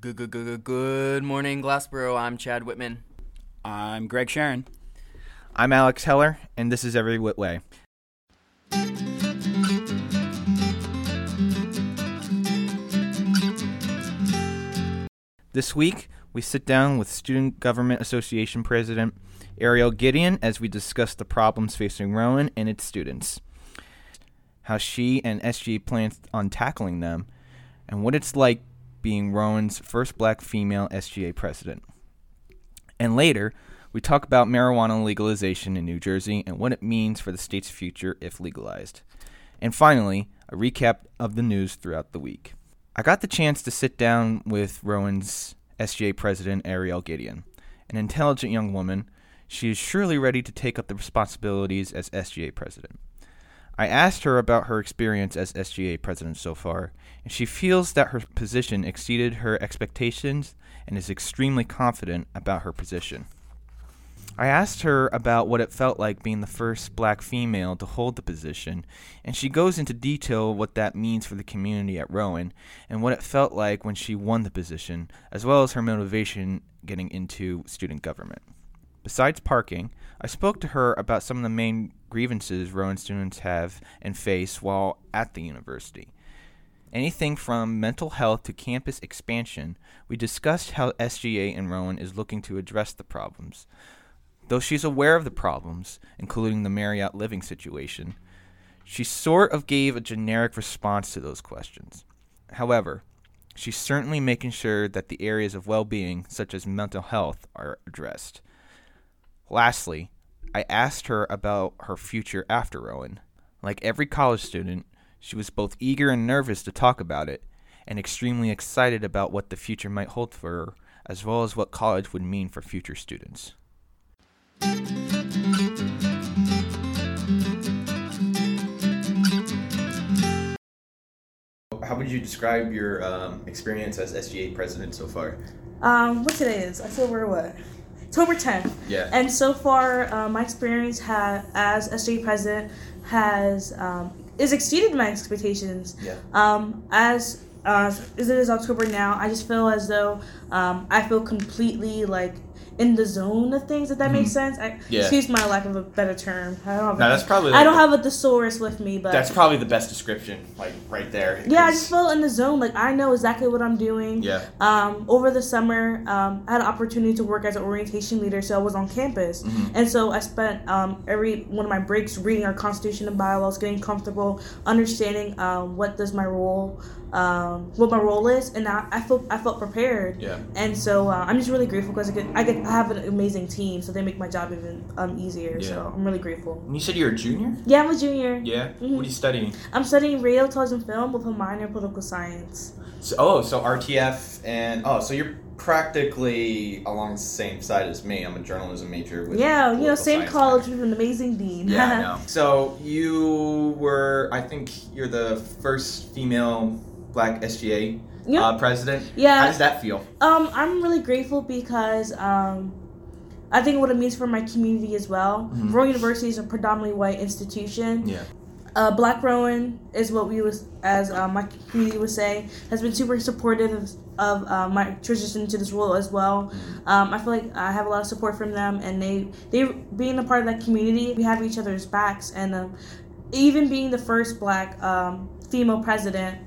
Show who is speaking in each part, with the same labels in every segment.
Speaker 1: Good, good, good, good, good morning, Glassboro. I'm Chad Whitman.
Speaker 2: I'm Greg Sharon.
Speaker 3: I'm Alex Heller, and this is Every Whit Way. This week, we sit down with Student Government Association President Arielle Gedeon as we discuss the problems facing Rowan and its students, how she and SG plans on tackling them, and what it's like being Rowan's first black female SGA president. And later, we talk about marijuana legalization in New Jersey and what it means for the state's future if legalized. And finally, a recap of the news throughout the week. I got the chance to sit down with Rowan's SGA president, Arielle Gedeon. An intelligent young woman, she is surely ready to take up the responsibilities as SGA president. I asked her about her experience as SGA president so far, and she feels that her position exceeded her expectations and is extremely confident about her position. I asked her about what it felt like being the first black female to hold the position, and she goes into detail what that means for the community at Rowan and what it felt like when she won the position, as well as her motivation getting into student government. Besides parking, I spoke to her about some of the main grievances Rowan students have and face while at the university. Anything from mental health to campus expansion, we discussed how SGA and Rowan is looking to address the problems. Though she's aware of the problems, including the Marriott living situation, she sort of gave a generic response to those questions. However, she's certainly making sure that the areas of well being, such as mental health, are addressed. Lastly, I asked her about her future after Rowan. Like every college student, she was both eager and nervous to talk about it, and extremely excited about what the future might hold for her, as well as what college would mean for future students. How would you describe your um, experience as SGA president so far?
Speaker 4: Um, what today is? October what? October 10th.
Speaker 3: Yeah.
Speaker 4: And so far, uh, my experience ha- as SGA president has um, is exceeded my expectations.
Speaker 3: Yeah.
Speaker 4: Um, as uh, as it is October now, I just feel as though um, I feel completely like in the zone of things. If that makes sense. I,
Speaker 3: Yeah.
Speaker 4: Excuse my lack of a better term. I don't have.
Speaker 3: No,
Speaker 4: a-
Speaker 3: that's probably
Speaker 4: I don't
Speaker 3: like-
Speaker 4: have a thesaurus with me, but
Speaker 3: That's probably the best description, like right there.
Speaker 4: yeah, I just feel in the zone. Like I know exactly what I'm doing.
Speaker 3: Yeah.
Speaker 4: Um, over the summer, um, I had an opportunity to work as an orientation leader, so I was on campus,
Speaker 3: Mm-hmm.
Speaker 4: and so I spent um, every one of my breaks reading our Constitution and bylaws, getting comfortable, understanding um, what does my role, um, what my role is, and I, I felt I felt prepared.
Speaker 3: Yeah.
Speaker 4: And so uh, I'm just really grateful because I get I get I have an amazing team, so they make my job even um, easier.
Speaker 3: Yeah.
Speaker 4: So I'm really grateful.
Speaker 3: And you said you're a junior?
Speaker 4: Yeah, I'm a junior.
Speaker 3: Yeah.
Speaker 4: Mhm.
Speaker 3: What are you studying?
Speaker 4: I'm studying radio, television, and film with a minor in political science.
Speaker 3: So, oh, so RTF and oh, so you're practically along the same side as me. I'm a journalism major. With
Speaker 4: Yeah, you know, same college
Speaker 3: minor.
Speaker 4: with an amazing dean.
Speaker 3: Yeah, I know. So you were, I think you're the first female black SGA
Speaker 4: Yeah.
Speaker 3: uh, president.
Speaker 4: Yeah.
Speaker 3: How does that feel?
Speaker 4: Um, I'm really grateful because um, I think what it means for my community as well.
Speaker 3: Mhm.
Speaker 4: Rowan University is a predominantly white institution.
Speaker 3: Yeah.
Speaker 4: Uh, Black Rowan is what we was, as uh, my community would say, has been super supportive of, of uh, my transition to this role as well. Um, I feel like I have a lot of support from them, and they they being a part of that community, we have each other's backs, and um, even being the first Black um, female president,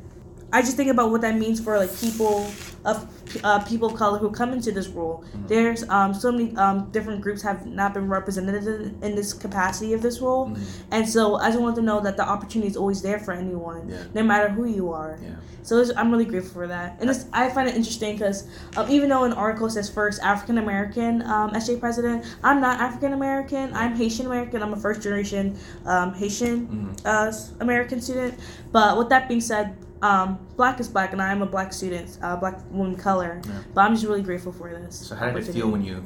Speaker 4: I just think about what that means for like people of uh, people of color who come into this role. There's um, so many um, different groups have not been represented in, in this capacity of this role,
Speaker 3: Mm-hmm.
Speaker 4: and so I just want to know that the opportunity is always there for anyone,
Speaker 3: Yeah.
Speaker 4: no matter who you are.
Speaker 3: Yeah.
Speaker 4: So I'm really grateful for that, and I find it interesting because um, even though an article says first African American um, SJ president, I'm not African American. I'm Haitian American. I'm a first generation um, Haitian
Speaker 3: Mm-hmm.
Speaker 4: uh, American student. But with that being said, um, black is black, and I am a black student, uh, black woman color.
Speaker 3: Yeah.
Speaker 4: But I'm just really grateful for this.
Speaker 3: So how did it feel when you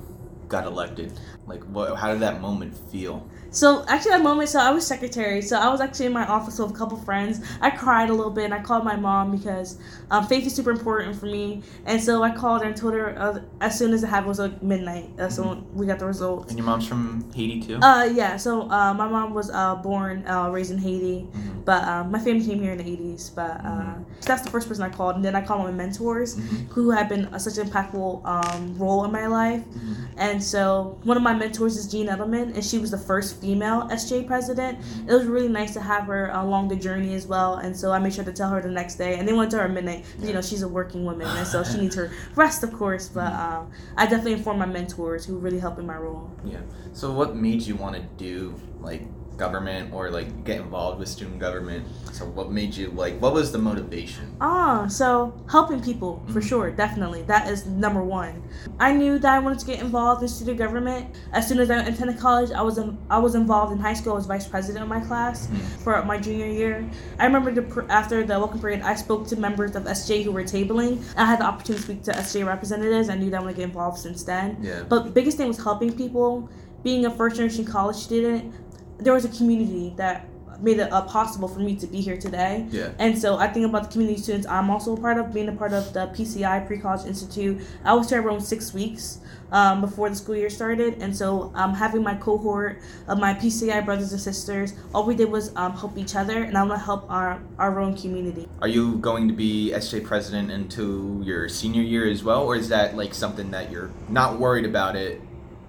Speaker 3: got elected? Like, what? How did that moment feel?
Speaker 4: So actually, that moment, so I was secretary. So I was actually in my office with a couple friends. I cried a little bit, and I called my mom because um, faith is super important for me. And so I called her and told her uh, as soon as it happened it was like midnight. Uh, so
Speaker 3: Mm-hmm.
Speaker 4: we got the results.
Speaker 3: And your mom's from Haiti too.
Speaker 4: Uh, yeah. So uh, my mom was uh, born, uh, raised in Haiti,
Speaker 3: Mhm.
Speaker 4: but um, my family came here in the '80s. But uh,
Speaker 3: Mhm.
Speaker 4: so that's the first person I called, and then I called my mentors,
Speaker 3: Mhm.
Speaker 4: who have been uh, such an impactful um, role in my life.
Speaker 3: Mhm.
Speaker 4: And so one of my mentors is Jean Edelman, and she was the first female SJ president. It was really nice to have her along the journey as well. And so I made sure to tell her the next day, and they went to her at midnight. You know, she's a working woman, and so she needs her rest, of course. But um, I definitely informed my mentors who really helped in my role.
Speaker 3: Yeah. So, what made you want to do like government or like get involved with student government? So, what made you like? What was the motivation?
Speaker 4: Ah, so helping people for
Speaker 3: Mhm.
Speaker 4: sure, definitely. That is number one. I knew that I wanted to get involved in student government. As soon as I attended college, I was in, I was involved in high school. as vice president of my class
Speaker 3: Mhm.
Speaker 4: for my junior year. I remember the, after the welcome parade, I spoke to members of SJ who were tabling. I had the opportunity to speak to SJ representatives. I knew that I want to get involved since then.
Speaker 3: Yeah.
Speaker 4: But biggest thing was helping people. Being a first generation college student, there was a community that made it uh, possible for me to be here today.
Speaker 3: Yeah.
Speaker 4: And so I think about the community students I'm also a part of, being a part of the PCI Pre College Institute. I was here around six weeks um, before the school year started. And so um, having my cohort of my PCI brothers and sisters, all we did was um, help each other, and I want to help our, our own community.
Speaker 3: Are you going to be SJ president into your senior year as well, or is that like something that you're not worried about it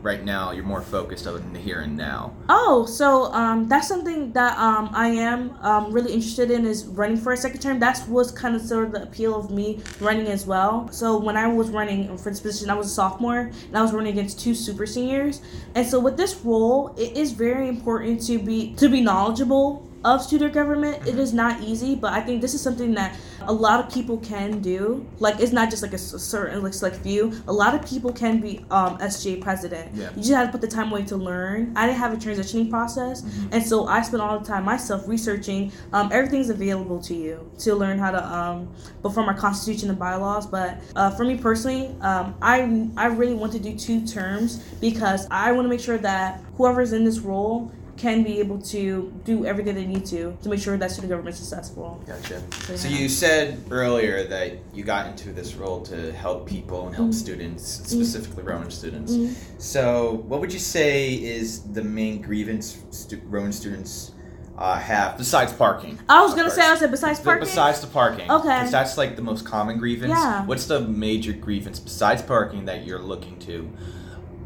Speaker 3: right now? You're more focused on the here and now.
Speaker 4: Oh, so um, that's something that um, I am um, really interested in is running for a second term. That was kind of sort of the appeal of me running as well. So when I was running for this position, I was a sophomore and I was running against two super seniors. And so with this role, it is very important to be to be knowledgeable of student government. It is not easy, but I think this is something that a lot of people can do. Like it's not just like a, certain like select few. A lot of people can be um, SJ president.
Speaker 3: Yeah.
Speaker 4: You just have to put the time away to learn. I didn't have a transitioning process, and so I spent all the time myself researching. Um, everything's available to you to learn how to um, perform our constitution and bylaws. But uh, for me personally, um, I I really want to do two terms because I want to make sure that whoever's in this role can be able to do everything they need to to make sure that student government is successful.
Speaker 3: Gotcha.
Speaker 4: So,
Speaker 3: So you said earlier that you got into this role to help people and help
Speaker 4: Mhm.
Speaker 3: students, specifically Rowan students.
Speaker 4: Mhm.
Speaker 3: So, what would you say is the main grievance stu- Rowan students uh, have besides parking?
Speaker 4: I was gonna say I said besides parking.
Speaker 3: Besides the parking,
Speaker 4: Okay.
Speaker 3: 'cause that's like the most common grievance.
Speaker 4: Yeah.
Speaker 3: What's the major grievance besides parking that you're looking to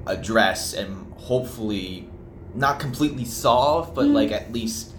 Speaker 3: address and hopefully not completely solve, but
Speaker 4: Mhm.
Speaker 3: like at least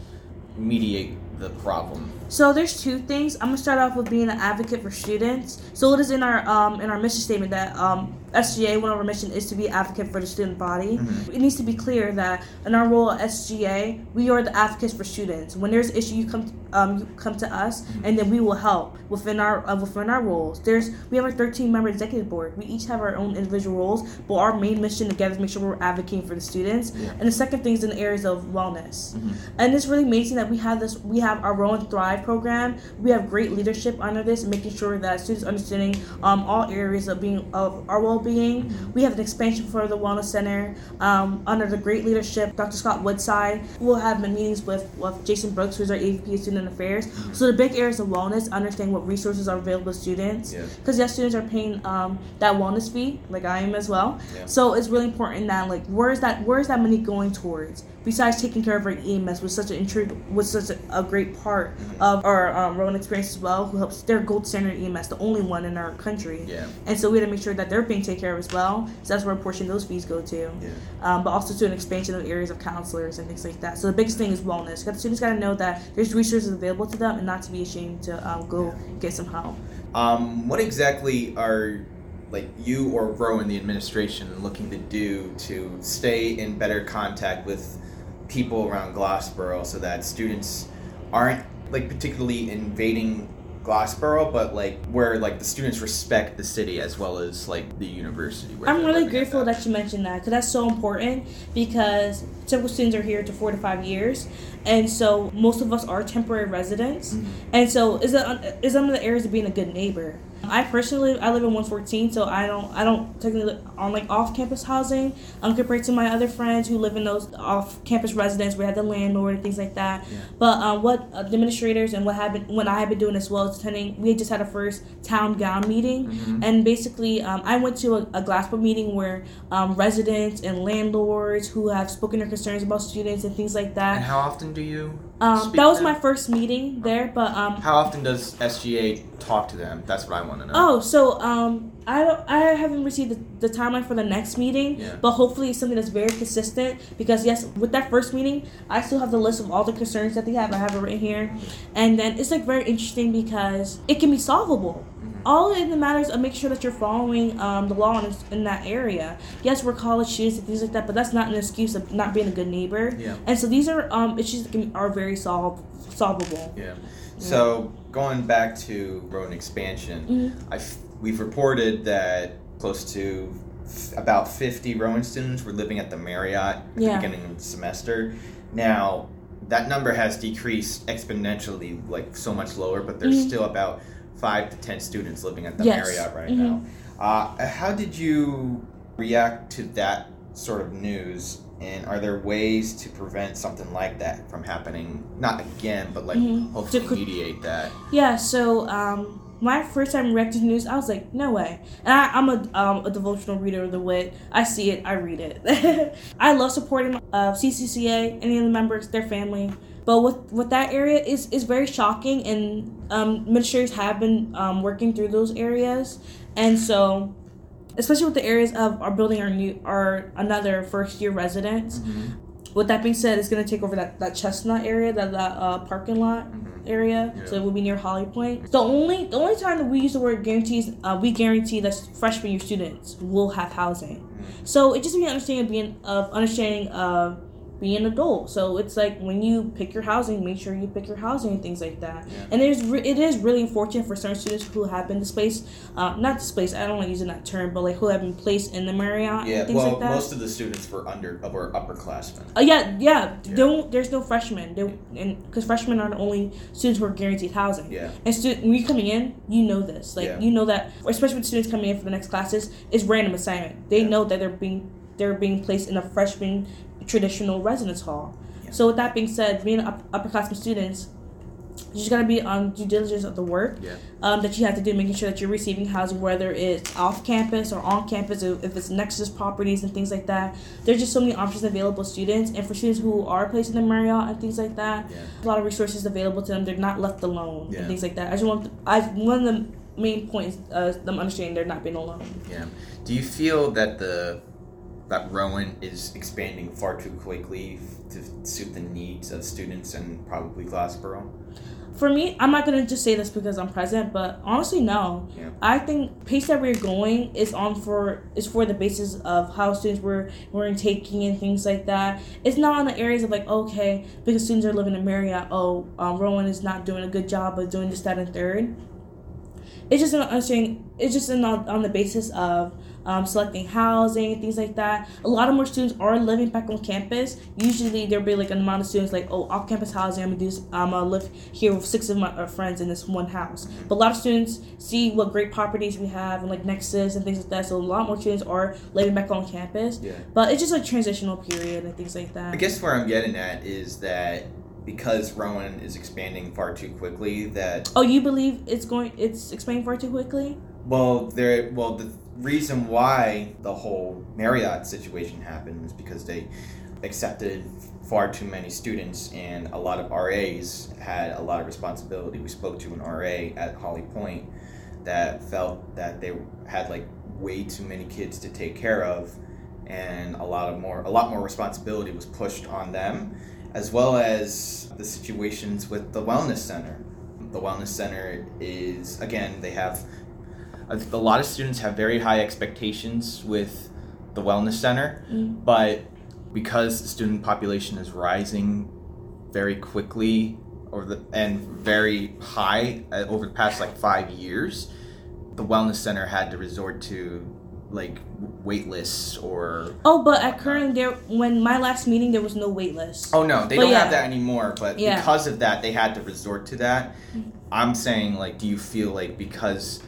Speaker 3: mediate the problem?
Speaker 4: So there's two things. I'm gonna start off with being an advocate for students. So it is in our um, in our mission statement that um, SGA, one of our mission is to be advocate for the student body.
Speaker 3: Mhm.
Speaker 4: It needs to be clear that in our role at SGA, we are the advocates for students. When there's an issue, you come um, you come to us, and then we will help within our uh, within our roles. There's we have a 13 member executive board. We each have our own individual roles, but our main mission together is to make sure we're advocating for the students.
Speaker 3: Yeah.
Speaker 4: And the second thing is in the areas of wellness.
Speaker 3: Mhm.
Speaker 4: And it's really amazing that we have this. We have our Rowan Thrive program. We have great leadership under this, making sure that students understanding um, all areas of being of our well-being. We have an expansion for the Wellness Center um, under the great leadership Dr. Scott Woodside. We'll have meetings with with Jason Brooks, who's our AVP of Student Affairs. So the big areas of wellness, understanding what resources are available to students.
Speaker 3: Yeah.
Speaker 4: Because yes, students are paying um, that wellness fee, like I am as well.
Speaker 3: Yeah.
Speaker 4: So it's really important that like where is that where is that money going towards? Besides taking care of our EMS was such an intrig was such a, a great part
Speaker 3: Mhm.
Speaker 4: of our um, Rowan experience as well. Who helps their gold standard EMS, the only one in our country.
Speaker 3: Yeah.
Speaker 4: And so we had to make sure that they're being taken care of as well. So that's where a portion of those fees go to.
Speaker 3: Yeah.
Speaker 4: Um, but also to an expansion of areas of counselors and things like that. So the biggest thing is wellness. The students got to know that there's resources available to them and not to be ashamed to um, go get some help.
Speaker 3: Um, what exactly are like you or Rowan, the administration, looking to do to stay in better contact with people around Glassboro so that students aren't like particularly invading Glassboro, but like where like the students respect the city as well as like the university. Where
Speaker 4: I'm really grateful that you mentioned that because that's so important because typical students are here to four to five years, and so most of us are temporary residents, mm-hmm. and so is that is one of the areas of being a good neighbor. I personally I live in 114, so I don't I don't technically live on like off campus housing um, compared to my other friends who live in those off campus residents where I have the landlord and things like that.
Speaker 3: Yeah.
Speaker 4: But um, what uh, the administrators and what have been what I have been doing as well is attending. We just had a first town gown meeting,
Speaker 3: Mm-hmm.
Speaker 4: and basically um, I went to a, a Glassboro meeting where um, residents and landlords who have spoken their concerns about students and things like that.
Speaker 3: And
Speaker 4: that.
Speaker 3: how often do you?
Speaker 4: Um, that was my first meeting there, but um,
Speaker 3: How often does SGA talk to them? That's what I want to know.
Speaker 4: Oh, so um, I don't, I haven't received the, the timeline for the next meeting,
Speaker 3: Yeah.
Speaker 4: but hopefully it's something that's very consistent. Because yes, with that first meeting, I still have the list of all the concerns that they have. I have it written here, and then it's like very interesting because it can be solvable. All in the matters of make sure that you're following um, the law in, in that area. Yes, we're college students and things like that, but that's not an excuse of not being a good neighbor.
Speaker 3: Yeah.
Speaker 4: And so these are um, issues that can, are very solve, solvable.
Speaker 3: Yeah. So going back to Rowan expansion,
Speaker 4: Mm-hmm.
Speaker 3: I f- we've reported that close to f- about 50 Rowan students were living at the Marriott at
Speaker 4: Yeah.
Speaker 3: the beginning of the semester. Now that number has decreased exponentially, like so much lower, but there's
Speaker 4: Mhm.
Speaker 3: still about five to 10 students living at the
Speaker 4: Yes.
Speaker 3: Marriott right
Speaker 4: Mhm.
Speaker 3: now. Uh, how did you react to that sort of news? And are there ways to prevent something like that from happening? Not again, but like
Speaker 4: Mhm.
Speaker 3: hopefully
Speaker 4: co-
Speaker 3: mediate that.
Speaker 4: Yeah, so um, my first time reacting to news, I was like, no way. And I, I'm a, um, a devotional reader of the Whit. I see it, I read it. I love supporting uh, CCCA, any of the members, their family. But with, with that area is is very shocking, and um, administrators have been um, working through those areas, and so especially with the areas of our building our new our another first year residents. With that being said, it's gonna take over that, that Chestnut area, that that uh, parking lot area. So it will be near Holly Pointe. The only the only time that we use the word guarantees, uh, we guarantee that freshman year students will have housing. So it just be understanding of being of understanding of being an adult. So it's like when you pick your housing, make sure you pick your housing and things like that.
Speaker 3: Yeah.
Speaker 4: And there's re- it is really unfortunate for certain students who have been displaced, uh, not displaced. I don't like using that term, but like who have been placed in the Marriott
Speaker 3: Yeah,
Speaker 4: and things
Speaker 3: well,
Speaker 4: like that.
Speaker 3: most of the students were under were upperclassmen.
Speaker 4: Uh, yeah, yeah.
Speaker 3: Yeah.
Speaker 4: Don't, there's no freshmen. They, and because freshmen are the only students who are guaranteed housing.
Speaker 3: Yeah.
Speaker 4: And stu- when you're coming in, you know this. Like you know that, especially with students coming in for the next classes, it's random assignment. They know that they're being they're being placed in a freshman traditional residence hall.
Speaker 3: Yeah.
Speaker 4: So with that being said, being up, upperclassmen students, you just gotta be on due diligence of the work
Speaker 3: Yeah.
Speaker 4: um, that you have to do, making sure that you're receiving housing, whether it's off campus or on campus, if if it's Nexus properties and things like that. There's just so many options available to students, and for students who are placed in the Marriott and things like that,
Speaker 3: Yeah.
Speaker 4: a lot of resources available to them. They're not left alone
Speaker 3: Yeah.
Speaker 4: and things like that. I just want, I one of the main points, uh, them understanding they're not being alone.
Speaker 3: Yeah. Do you feel that the that Rowan is expanding far too quickly to suit the needs of students and probably Glassboro?
Speaker 4: For me, I'm not gonna just say this because I'm present, but honestly, no.
Speaker 3: Yeah.
Speaker 4: I think pace that we're going is on for is for the basis of how students were were taking and things like that. It's not on the areas of like okay because students are living in Marriott. Oh, um, Rowan is not doing a good job of doing this, that, and third. It's just an understanding. It's just an, on, on the basis of um, selecting housing things like that. A lot of more students are living back on campus. Usually there'll be like an amount of students like, oh, off campus housing. I'm gonna do. This, I'm gonna live here with six of my uh, friends in this one house. But a lot of students see what great properties we have and like Nexus and things like that. So a lot more students are living back on campus.
Speaker 3: Yeah.
Speaker 4: But it's just a transitional period and things like that.
Speaker 3: I guess where I'm getting at is that because Rowan is expanding far too quickly, that
Speaker 4: Oh, you believe it's going? It's expanding far too quickly.
Speaker 3: well, there well the reason why the whole Marriott situation happened is because they accepted far too many students and a lot of RAs had a lot of responsibility. We spoke to an RA at Holly Pointe that felt that they had like way too many kids to take care of and a lot of more a lot more responsibility was pushed on them as well as the situations with the wellness center. The wellness center is again they have a, a lot of students have very high expectations with the wellness center,
Speaker 4: Mm.
Speaker 3: but because the student population is rising very quickly over the and very high uh, over the past like five years, the wellness center had to resort to
Speaker 2: like wait lists or
Speaker 4: Oh, but at current there, when my last meeting, there was no wait list.
Speaker 2: Oh no, they
Speaker 4: But
Speaker 2: don't
Speaker 4: yeah.
Speaker 2: have that anymore. But
Speaker 4: Yeah.
Speaker 2: because of that, they had to resort to that. Mm-hmm. I'm saying, like, do you feel like because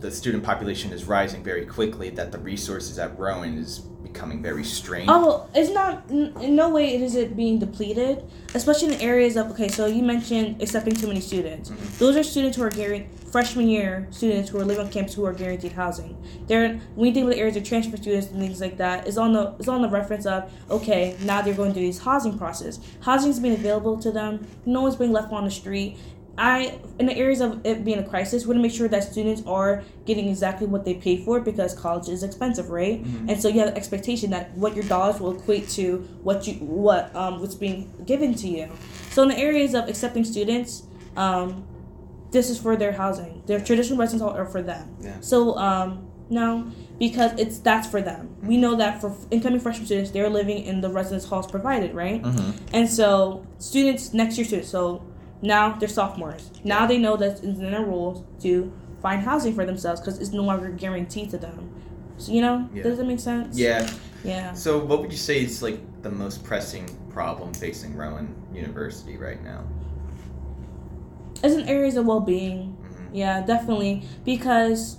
Speaker 2: the student population is rising very quickly, that the resources at Rowan is becoming very strained?
Speaker 4: Oh, it's not. In no way is it being depleted, especially in areas of. Okay, so you mentioned accepting too many students. Mm-hmm. Those are students who are guaranteed freshman year students who are living on campus who are guaranteed housing. They're when you think about the areas of transfer students and things like that, it's on the it's on the reference of okay now they're going through this housing process. Housing is being available to them. No one's being left on the street. I, in the areas of it being a crisis, we want to make sure that students are getting exactly what they pay for because college is expensive, right? And so you have the expectation that what your dollars will equate to what you what um what's being given to you. So in the areas of accepting students, um, this is for their housing. Their traditional residence hall are for them.
Speaker 2: Yeah.
Speaker 4: So um no, because it's that's for them. We know that for incoming freshman students, they're living in the residence halls provided, right?
Speaker 2: Mhm.
Speaker 4: And so students next year students, so now they're sophomores. Now they know that it's in their rules to find housing for themselves because it's no longer guaranteed to them. So you know,
Speaker 2: Yeah.
Speaker 4: does that make sense?
Speaker 2: Yeah.
Speaker 4: Yeah.
Speaker 2: So, what would you say is like the most pressing problem facing Rowan University right now?
Speaker 4: It's in areas of well being.
Speaker 2: Mhm.
Speaker 4: Yeah, definitely. Because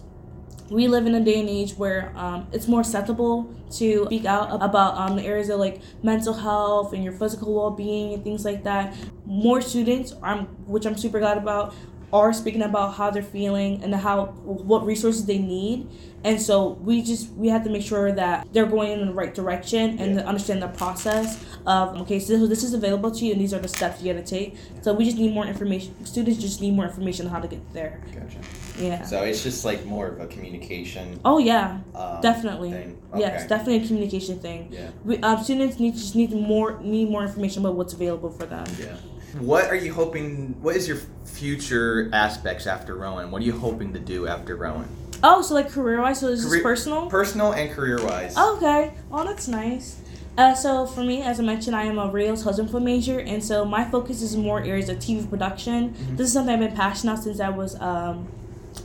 Speaker 4: we live in a day and age where um, it's more acceptable to speak out about um, the areas of like mental health and your physical well being and things like that. More students, um, which I'm super glad about, are speaking about how they're feeling and how what resources they need. And so we just we have to make sure that they're going in the right direction and
Speaker 2: Yeah.
Speaker 4: understand the process of okay, so this is available to you and these are the steps you got to take. So we just need more information. Students just need more information on how to get there.
Speaker 2: Gotcha.
Speaker 4: Yeah.
Speaker 2: So it's just like more of a communication.
Speaker 4: Oh yeah,
Speaker 2: Um,
Speaker 4: definitely.
Speaker 2: Thing.
Speaker 4: Yes, definitely a communication thing.
Speaker 2: Yeah.
Speaker 4: We, um, students need just need more need more information about what's available for them.
Speaker 2: Yeah. What are you hoping? What is your future aspects after Rowan? What are you hoping to do after Rowan?
Speaker 4: Oh, so like career wise, so is
Speaker 2: Career-
Speaker 4: this personal?
Speaker 2: Personal and career wise.
Speaker 4: Oh, okay. Oh, that's nice. Uh, so for me, as I mentioned, I am a Rails husband major, and so my focus is more areas of TV production.
Speaker 2: Mm-hmm.
Speaker 4: This is something I've been passionate about since I was um,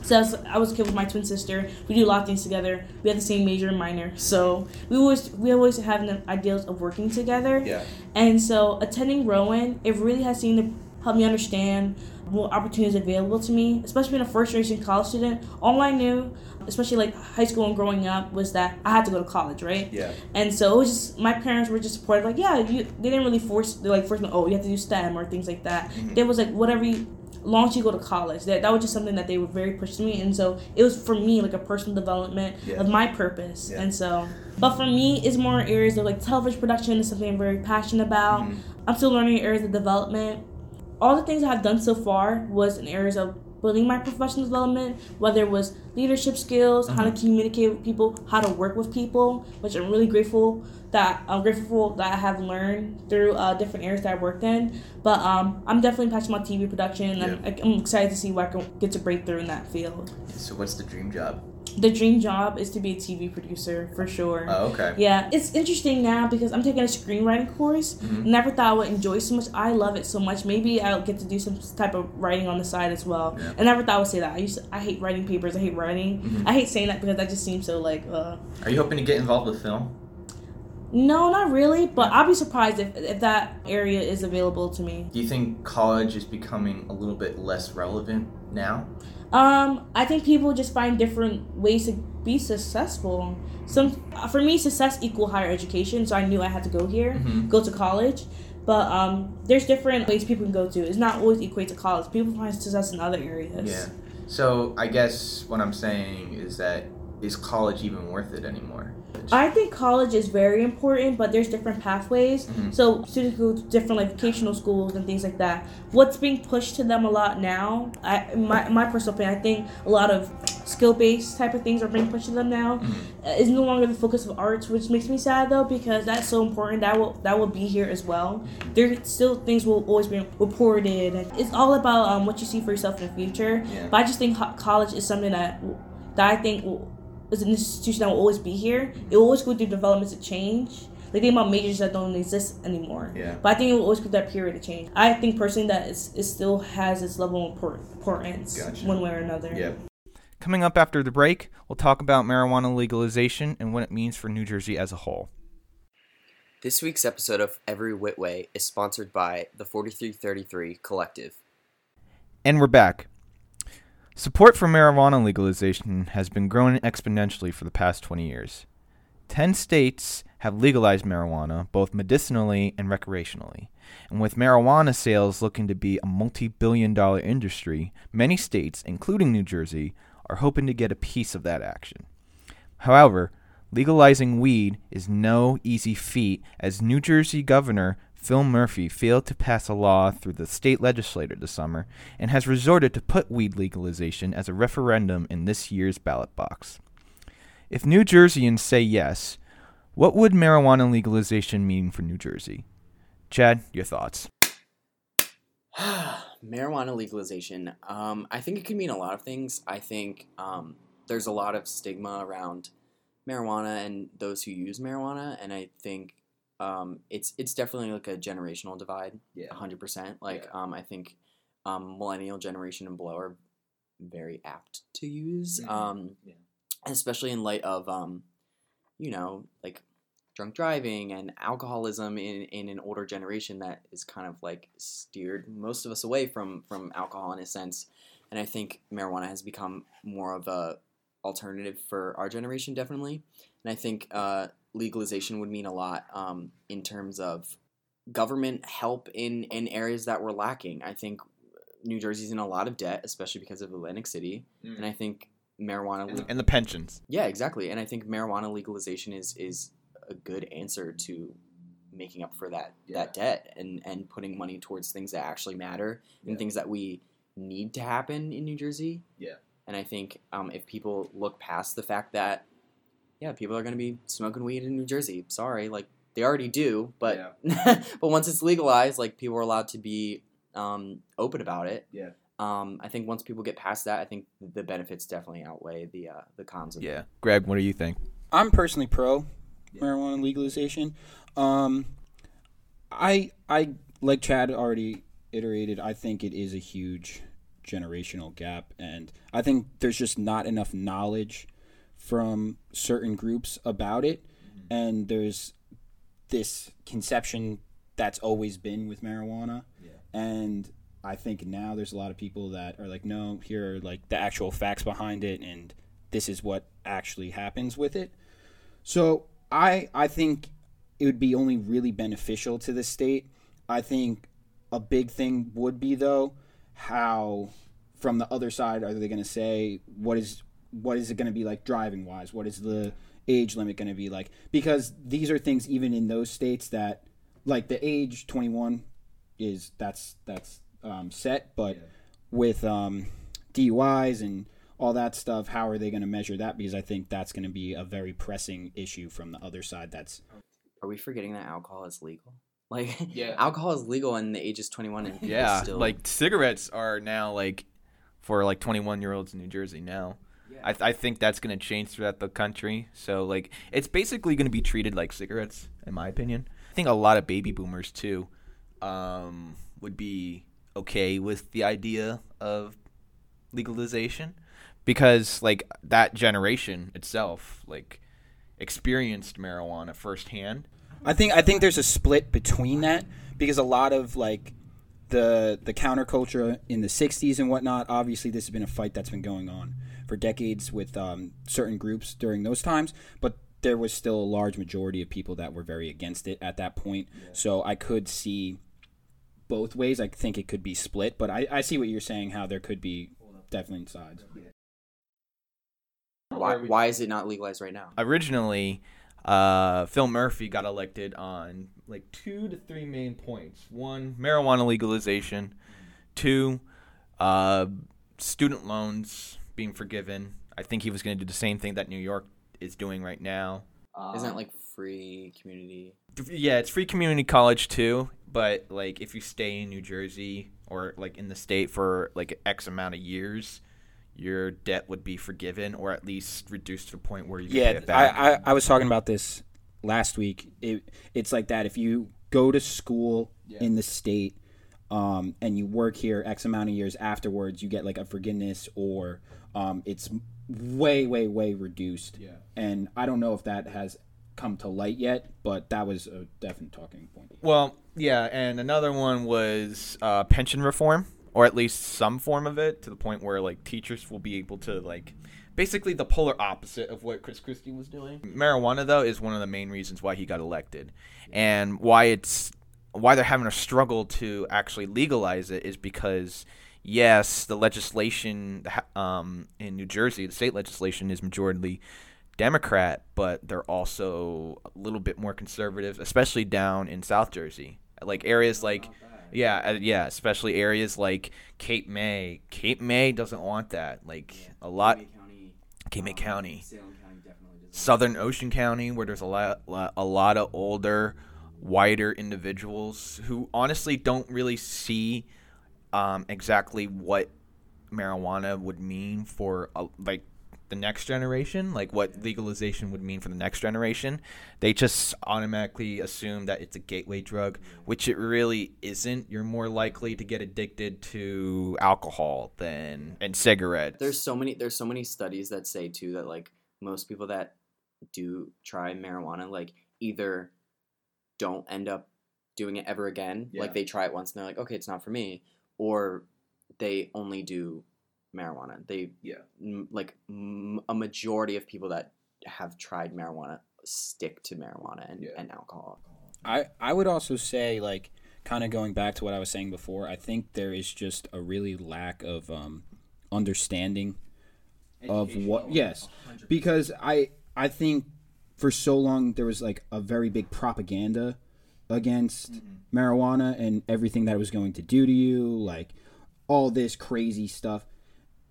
Speaker 4: since I was a kid with my twin sister. We do a lot of things together. We have the same major and minor, so we always we always have the ideals of working together.
Speaker 2: Yeah.
Speaker 4: And so attending Rowan, it really has seemed to help me understand what opportunities available to me, especially being a first generation college student. All I knew, especially like high school and growing up, was that I had to go to college, right?
Speaker 2: Yeah.
Speaker 4: And so it was just my parents were just supportive, like yeah, you. They didn't really force, they like force me. Oh, you have to do STEM or things like that.
Speaker 2: Mhm.
Speaker 4: They was like whatever you. Long as you go to college, that that was just something that they were very pushed to me, and so it was for me like a personal development
Speaker 2: Yeah.
Speaker 4: of my purpose,
Speaker 2: Yeah.
Speaker 4: and so. But for me, it's more areas of like television production is something I'm very passionate about.
Speaker 2: Mhm.
Speaker 4: I'm still learning areas of development. All the things I've done so far was in areas of building my professional development, whether it was leadership skills, how to communicate with people, how to work with people, which I'm really grateful that I'm grateful that I have learned through uh, different areas that I worked in. But um, I'm definitely passionate about TV production, and I'm, I'm excited to see where I can get to break through in that field.
Speaker 2: So what's the dream job?
Speaker 4: The dream job is to be a TV producer for sure.
Speaker 2: Oh, okay.
Speaker 4: Yeah, it's interesting now because I'm taking a screenwriting course.
Speaker 2: Mhm.
Speaker 4: Never thought I would enjoy so much. I love it so much. Maybe I'll get to do some type of writing on the side as well.
Speaker 2: Yeah.
Speaker 4: I never thought I would say that. I used to, I hate writing papers. I hate writing.
Speaker 2: Mhm.
Speaker 4: I hate saying that because that just seems so like uh.
Speaker 2: Are you hoping to get involved with film?
Speaker 4: No, not really. But I'll be surprised if if that area is available to me.
Speaker 2: Do you think college is becoming a little bit less relevant now?
Speaker 4: Um, I think people just find different ways to be successful. Some for me, success equal higher education. So I knew I had to go here,
Speaker 2: Mhm.
Speaker 4: go to college. But um, there's different ways people can go to. It's not always equate to college. People find success in other areas.
Speaker 2: Yeah. So I guess what I'm saying is that is college even worth it anymore?
Speaker 4: I think college is very important, but there's different pathways.
Speaker 2: Mhm.
Speaker 4: So students go to different like vocational schools and things like that. What's being pushed to them a lot now, I my my personal opinion, I think a lot of skill based type of things are being pushed to them now.
Speaker 2: Mhm.
Speaker 4: Uh, Is no longer the focus of arts, which makes me sad though because that's so important. That will that will be here as well. There still things will always be reported, and it's all about um, what you see for yourself in the future.
Speaker 2: Yeah.
Speaker 4: But I just think college is something that that I think will, is an institution that will always be here. It will always go through developments of change. Like think about majors that don't exist anymore.
Speaker 2: Yeah.
Speaker 4: But I think it will always go through that period of change. I think personally that it's, it still has its level of importance
Speaker 2: Gotcha.
Speaker 4: one way or another.
Speaker 2: Yeah.
Speaker 3: Coming up after the break, we'll talk about marijuana legalization and what it means for New Jersey as a whole.
Speaker 1: This week's episode of Every Whit Way is sponsored by the 4333 Collective.
Speaker 3: And we're back. Support for marijuana legalization has been growing exponentially for the past 20 years. 10 states have legalized marijuana, both medicinally and recreationally. And with marijuana sales looking to be a multi billion dollar industry, many states, including New Jersey, are hoping to get a piece of that action. However, legalizing weed is no easy feat, as New Jersey Governor Phil Murphy failed to pass a law through the state legislature this summer and has resorted to put weed legalization as a referendum in this year's ballot box. If New Jerseyans say yes, what would marijuana legalization mean for New Jersey? Chad, your thoughts.
Speaker 1: marijuana legalization. Um, I think it could mean a lot of things. I think um, there's a lot of stigma around marijuana and those who use marijuana, and I think um, it's it's definitely like a generational divide.
Speaker 2: Yeah.
Speaker 1: hundred percent. Like
Speaker 2: Yeah.
Speaker 1: um, I think um, millennial generation and below are very apt to use,
Speaker 2: Mhm.
Speaker 1: um,
Speaker 2: Yeah.
Speaker 1: especially in light of um, you know like drunk driving and alcoholism in, in an older generation that is kind of like steered most of us away from from alcohol in a sense and i think marijuana has become more of a alternative for our generation definitely and i think uh, legalization would mean a lot um, in terms of government help in in areas that were lacking i think new jersey's in a lot of debt especially because of atlantic city
Speaker 2: Mm.
Speaker 1: and i think marijuana
Speaker 2: And-
Speaker 3: And the pensions.
Speaker 1: yeah, exactly. And I think marijuana legalization is is a good answer to making up for that
Speaker 2: Yeah.
Speaker 1: that debt and and putting money towards things that actually matter and
Speaker 2: Yeah.
Speaker 1: things that we need to happen in New Jersey.
Speaker 2: Yeah.
Speaker 1: And I think um, if people look past the fact that yeah, people are going to be smoking weed in New Jersey. Sorry, like they already do, but but once it's legalized, like people are allowed to be um, open about it.
Speaker 2: Yeah.
Speaker 1: Um, I think once people get past that, I think the benefits definitely outweigh the uh, the cons of it.
Speaker 3: Yeah. Greg, what do you think?
Speaker 5: I'm personally pro
Speaker 2: Yeah.
Speaker 5: marijuana legalization. Um, I I like Chad already iterated. I think it is a huge generational gap, and I think there's just not enough knowledge from certain groups about it, mm-hmm. and there's this conception that's always been with marijuana,
Speaker 2: Yeah.
Speaker 5: and I think now there's a lot of people that are like, no, here are like the actual facts behind it, and this is what actually happens with it. So I I think it would be only really beneficial to the state. I think a big thing would be though how from the other side are they going to say what is what is it going to be like driving wise? What is the age limit going to be like? Because these are things even in those states that like the age 21 is that's that's um, set, but
Speaker 2: Yeah.
Speaker 5: with um, DUIs and all that stuff, how are they going to measure that? Because I think that's going to be a very pressing issue from the other side. That's
Speaker 1: Are we forgetting that alcohol is legal? Like,
Speaker 2: Yeah.
Speaker 1: alcohol is legal and the age is 21 and
Speaker 3: Yeah,
Speaker 1: still...
Speaker 3: like cigarettes are now like for like 21 year olds in New Jersey now. I, th- I think that's going to change throughout the country. So like it's basically going to be treated like cigarettes, in my opinion. I think a lot of baby boomers too um, would be okay with the idea of legalization because like that generation itself like experienced marijuana firsthand.
Speaker 5: I think I think there's a split between that because a lot of like the the counterculture in the '60s and whatnot. Obviously, this has been a fight that's been going on for decades with um, certain groups during those times, but there was still a large majority of people that were very against it at that point. So I could see both ways. I think it could be split, but I, I see what you're saying. How there could be definitely sides.
Speaker 1: why, why is it not legalized right now?
Speaker 3: originally uh, Phil Murphy got elected on like two to three main points. One, marijuana legalization. Two, uh, student loans being forgiven. I think he was going to do the same thing that New York is doing right now.
Speaker 1: Isn't it like free community?
Speaker 3: Yeah, it's free community college too, but like if you stay in New Jersey or like in the state for like X amount of years, your debt would be forgiven or at least reduced to the point where you can pay
Speaker 5: Yeah,
Speaker 3: it back.
Speaker 5: I, I, I was talking about this last week. It, it's like that. If you go to school in the state, um, and you work here X amount of years afterwards, you get like a forgiveness or um, it's way, way, way reduced.
Speaker 2: Yeah.
Speaker 5: And I don't know if that has come to light yet, but that was a definite talking point.
Speaker 3: Well, yeah, and another one was uh, pension reform, or at least some form of it, to the point where like teachers will be able to like basically the polar opposite of what Chris Christie was doing. Marijuana though is one of the main reasons why he got elected, and why it's why they're having a struggle to actually legalize it is because yes, the legislation um, in New Jersey, the state legislation is majority Democrat, but they're also a little bit more conservative, especially down in South Jersey, like areas like. Yeah, uh, yeah, especially areas like Cape May. Cape May doesn't want that. Like a lot, Cape May County, Southern Ocean County, where there's a lot, a lot of older, whiter individuals who honestly don't really see um, exactly what marijuana would mean for a, like the next generation, like what legalization would mean for the next generation. They just automatically assume that it's a gateway drug, which it really isn't. You're more likely to get addicted to alcohol than and cigarettes.
Speaker 1: There's so many there's so many studies that say too that like most people that do try marijuana like either don't end up doing it ever again.
Speaker 2: Yeah.
Speaker 1: Like they try it once and they're like, okay, it's not for me, or they only do marijuana. They
Speaker 2: Yeah.
Speaker 1: m- like m- a majority of people that have tried marijuana stick to marijuana and,
Speaker 2: Yeah.
Speaker 1: and alcohol.
Speaker 5: I, I would also say like kind of going back to what I was saying before, I think there is just a really lack of um, understanding of what yes because I I think for so long there was like a very big propaganda against mm-hmm. marijuana and everything that it was going to do to you like all this crazy stuff.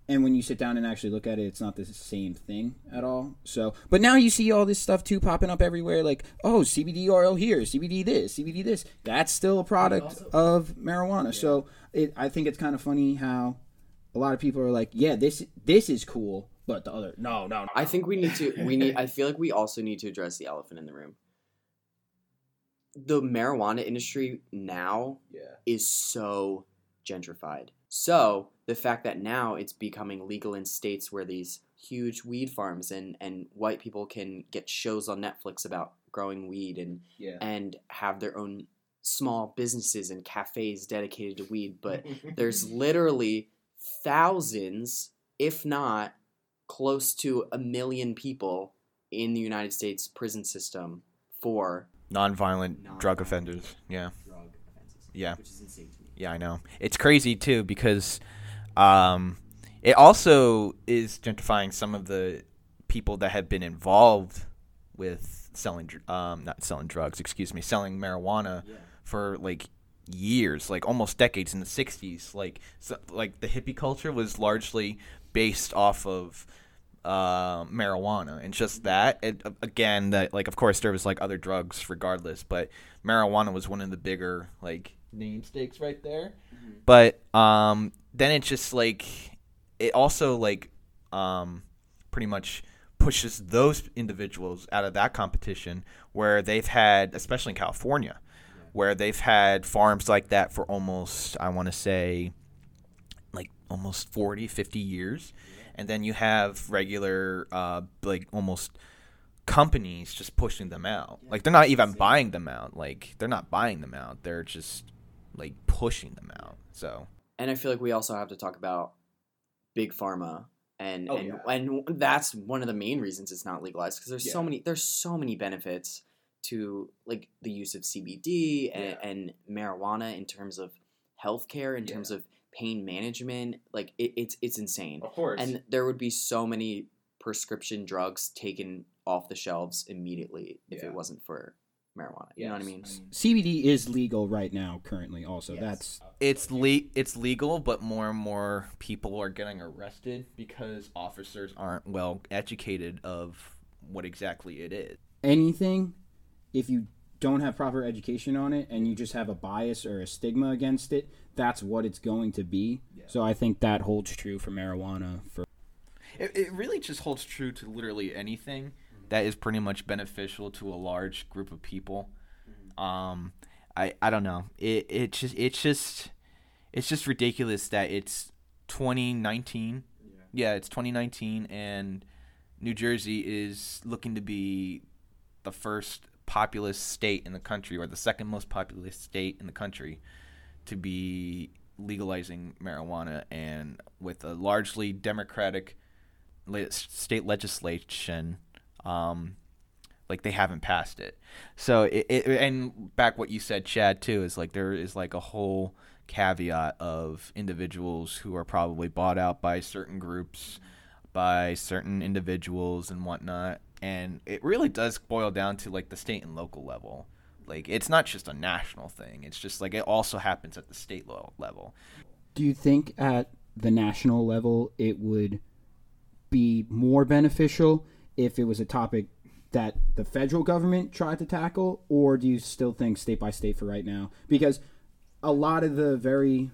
Speaker 5: And when you sit down and actually look at it it's not the same thing at all. So but now you see all this stuff too popping up everywhere like oh cbd oil here cbd this cbd this. That's still a product of marijuana. So it, i think it's kind of funny how a lot of people are like yeah this this is cool but the other no no no.
Speaker 1: I think we need to we need I feel like we also need to address the elephant in the room. The marijuana industry now
Speaker 2: Yeah.
Speaker 1: is so gentrified. So the fact that now it's becoming legal in states where these huge weed farms and, and white people can get shows on Netflix about growing weed and
Speaker 2: Yeah.
Speaker 1: and have their own small businesses and cafes dedicated to weed, but there's literally thousands, if not close to a million people in the United States prison system for
Speaker 3: Nonviolent drug offenders. Yeah.
Speaker 1: drug offenses.
Speaker 3: Yeah.
Speaker 1: Which is insane to me.
Speaker 3: Yeah, I know. It's crazy too because um, it also is gentrifying some of the people that have been involved with selling, um, not selling drugs, excuse me, selling marijuana
Speaker 1: Yeah.
Speaker 3: for like years, like almost decades in the '60s. Like, so, like the hippie culture was largely based off of uh, marijuana, and just that. It, again, that like of course there was like other drugs, regardless, but marijuana was one of the bigger like name stakes right there. But um, then it's just like it also like um, pretty much pushes those individuals out of that competition where they've had, especially in California, where they've had farms like that for almost, I want to say, like almost 40, 50 years. And then you have regular, uh, like almost companies just pushing them out. Like they're not even buying them out. Like they're not buying them out. They're just like pushing them out. So
Speaker 1: And I feel like we also have to talk about big pharma and
Speaker 2: Oh,
Speaker 1: and,
Speaker 2: yeah.
Speaker 1: and that's one of the main reasons it's not legalized because there's so many there's so many benefits to like the use of CBD and,
Speaker 2: Yeah.
Speaker 1: and marijuana in terms of healthcare in terms of pain management like it, it's it's insane
Speaker 2: Of course.
Speaker 1: and there would be so many prescription drugs taken off the shelves immediately if
Speaker 2: Yeah.
Speaker 1: it wasn't for marijuana you know what I mean
Speaker 5: CBD is legal right now, currently. Also,
Speaker 2: Yes.
Speaker 5: that's
Speaker 3: it's le- it's legal, but more and more people are getting arrested because officers aren't well educated of what exactly it is.
Speaker 5: anything. If you don't have proper education on it and you just have a bias or a stigma against it, that's what it's going to be. So I think that holds true for marijuana. For
Speaker 3: It, it really just holds true to literally anything that is pretty much beneficial to a large group of people. Um, I I don't know. It it just it's just it's just ridiculous that it's 2019. Yeah. it's 2019, and New Jersey is looking to be the first populous state in the country, or the second most populous state in the country, to be legalizing marijuana, and with a largely Democratic state legislation. Um, like they haven't passed it. So it, it and back what you said, Chad, too, is like there is like a whole caveat of individuals who are probably bought out by certain groups, by certain individuals and whatnot. And it really does boil down to like the state and local level. Like it's not just a national thing. It's just like it also happens at the state level.
Speaker 5: Do you think at the national level it would be more beneficial if it was a topic that the federal government tried to tackle, or do you still think state by state for right now? Because a lot of the very